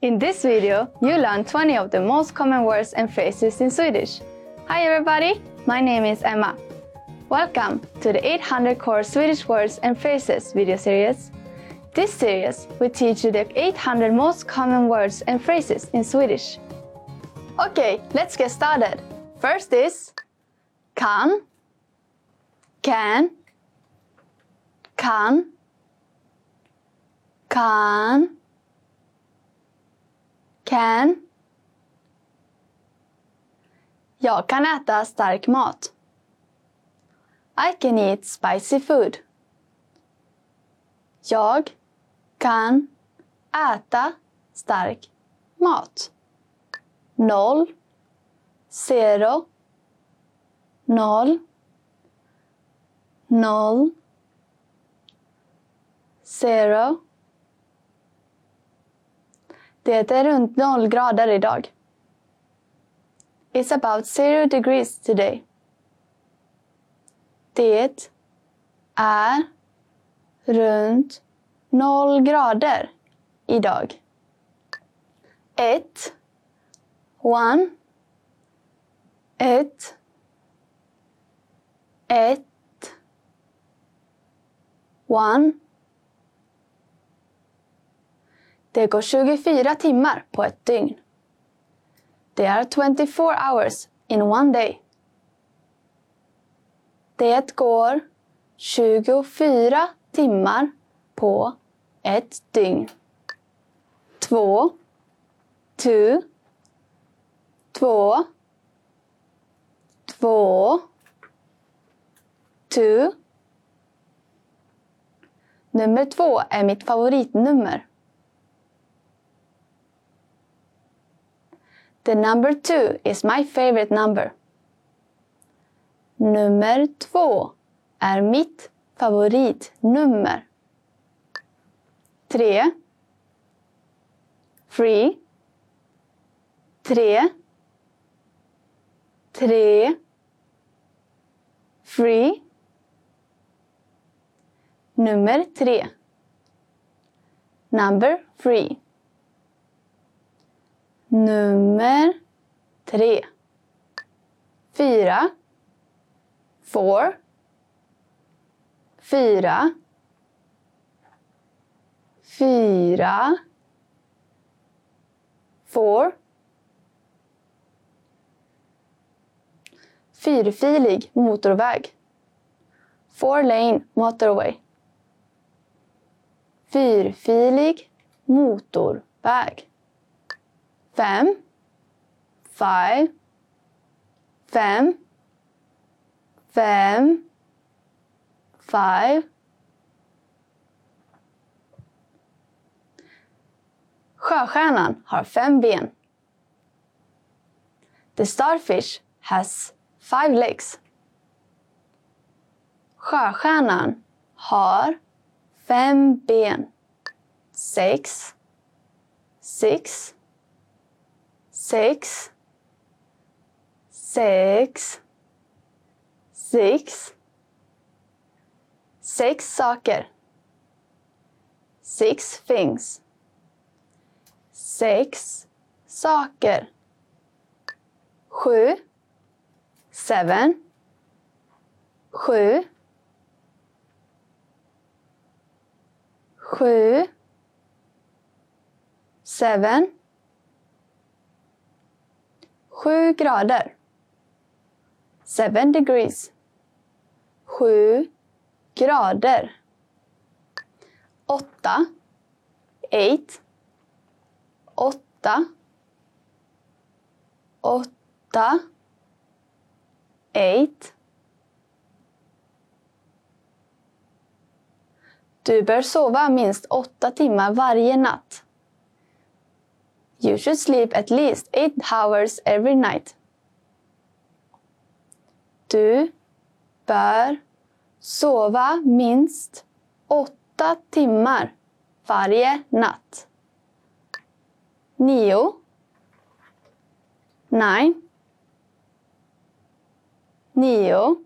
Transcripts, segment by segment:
In this video, you learn 20 of the most common words and phrases in Swedish. Hi everybody, my name is Emma. Welcome to the 800 core Swedish words and phrases video series. This series will teach you the 800 most common words and phrases in Swedish. Okay, let's get started. First is kan, can, kan, kan, can. Jag kan äta stark mat. I can eat spicy food. Jag kan äta stark mat. Noll, zero, noll, noll, zero. Det är runt noll grader idag. It's about zero degrees today. Det är runt noll grader idag. Ett. One. Ett. Ett. One. Det går 24 timmar på ett dygn. Det är 24 hours in one day. Det går 24 timmar på ett dygn. Två. Two. Två. Två. Two. Nummer två är mitt favoritnummer. The number two is my favorite number. Nummer två är mitt favoritnummer. Tre. Free. Tre. Tre. Free. Nummer tre. Number three. Nummer tre. Fyra. Four. Fyra. Fyra. Four. Fyrfilig motorväg. Four lane motorway. Fyrfilig motorväg. Fem. Five. Fem. Fem. Five. Sjöstjärnan har fem ben. The starfish has five legs. Sjöstjärnan har fem ben. Sex. Six. Sex. Sex. Sex. Sex saker. Six things. Sex saker. Sju. Seven. Sju. Sju. Seven. Sju grader. Seven degrees. Sju grader. Åtta. Eight. Åtta. Åtta. Eight. Du bör sova minst åtta timmar varje natt. You should sleep at least eight hours every night. Du bör sova minst åtta timmar varje natt. Nio. Nine. Nio.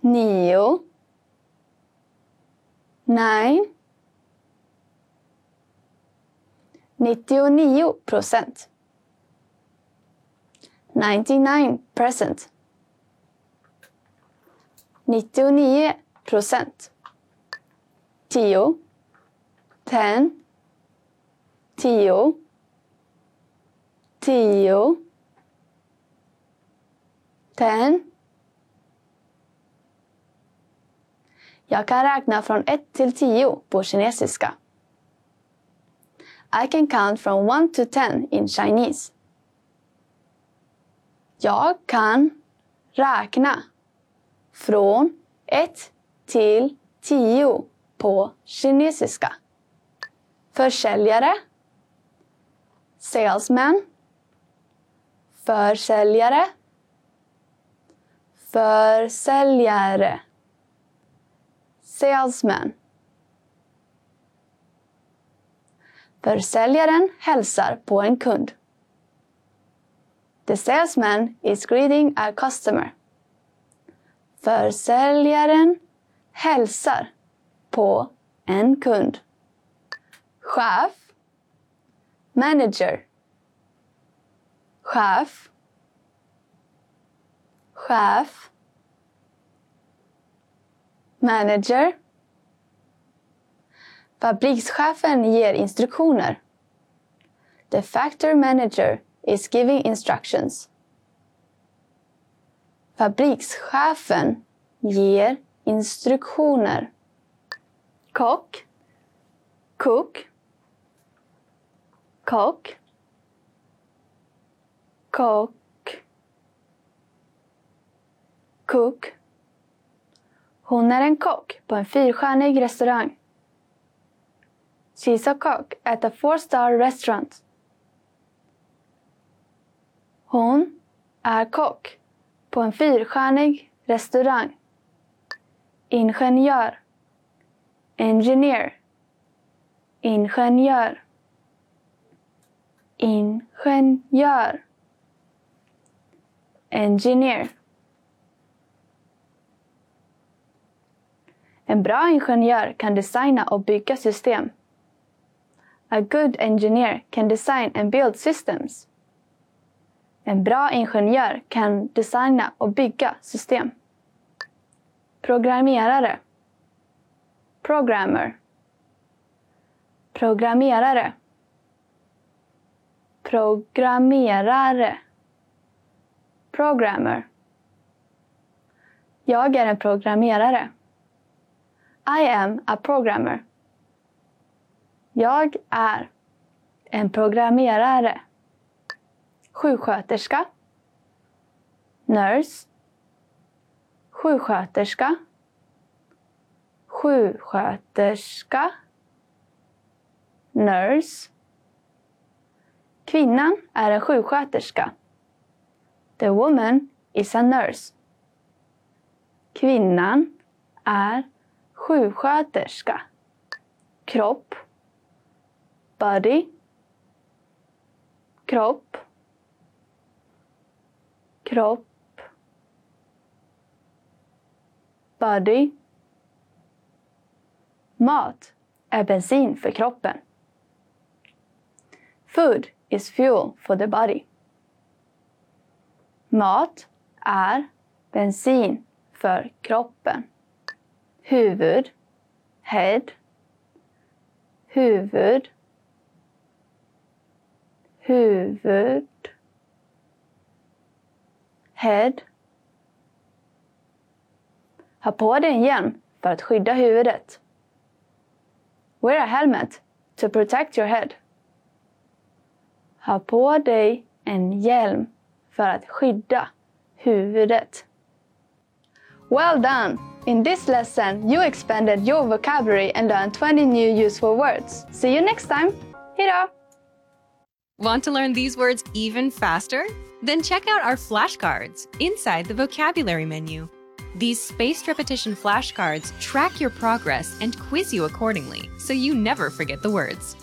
Nio. Nine. 99 procent. 99 present. 99 procent. 10. 10. 10. 10. 10. Jag kan räkna från 1 till 10 på kinesiska. I can count from 1 to 10 in Chinese. Jag kan räkna från 1 till 10 på kinesiska. Försäljare Salesman Försäljare Försäljare Salesman Försäljaren hälsar på en kund. The salesman is greeting a customer. Försäljaren hälsar på en kund. Chef. Manager. Chef. Chef. Manager. Fabrikschefen ger instruktioner. The factory manager is giving instructions. Fabrikschefen ger instruktioner. Kock. Cook. Kock. Kock. Cook. Hon är en kock på en fyrstjärnig restaurang. She's a cook at a four-star restaurant. Hon är kock på en fyrstjärnig restaurang. Ingenjör. Engineer. Ingenjör. Ingenjör. Engineer. En bra ingenjör kan designa och bygga system. A good engineer can design and build systems. En bra ingenjör kan designa och bygga system. Programmerare. Programmer. Programmerare. Programmerare. Programmer. Jag är en programmerare. I am a programmer. Jag är en programmerare. Sjuksköterska. Nurse. Sjuksköterska. Sjuksköterska. Nurse. Kvinnan är en sjuksköterska. The woman is a nurse. Kvinnan är sjuksköterska. Kropp. Body. Kropp. Kropp. Body. Mat är bensin för kroppen. Food is fuel for the body. Mat är bensin för kroppen. Huvud. Head. Huvud. Huvud. Head. Ha på dig en hjälm för att skydda huvudet. Wear a helmet to protect your head. Ha på dig en hjälm för att skydda huvudet. Well done! In this lesson, you expanded your vocabulary and learned 20 new useful words. See you next time! Hejdå! Want to learn these words even faster? Then check out our flashcards inside the vocabulary menu. These spaced repetition flashcards track your progress and quiz you accordingly so you never forget the words.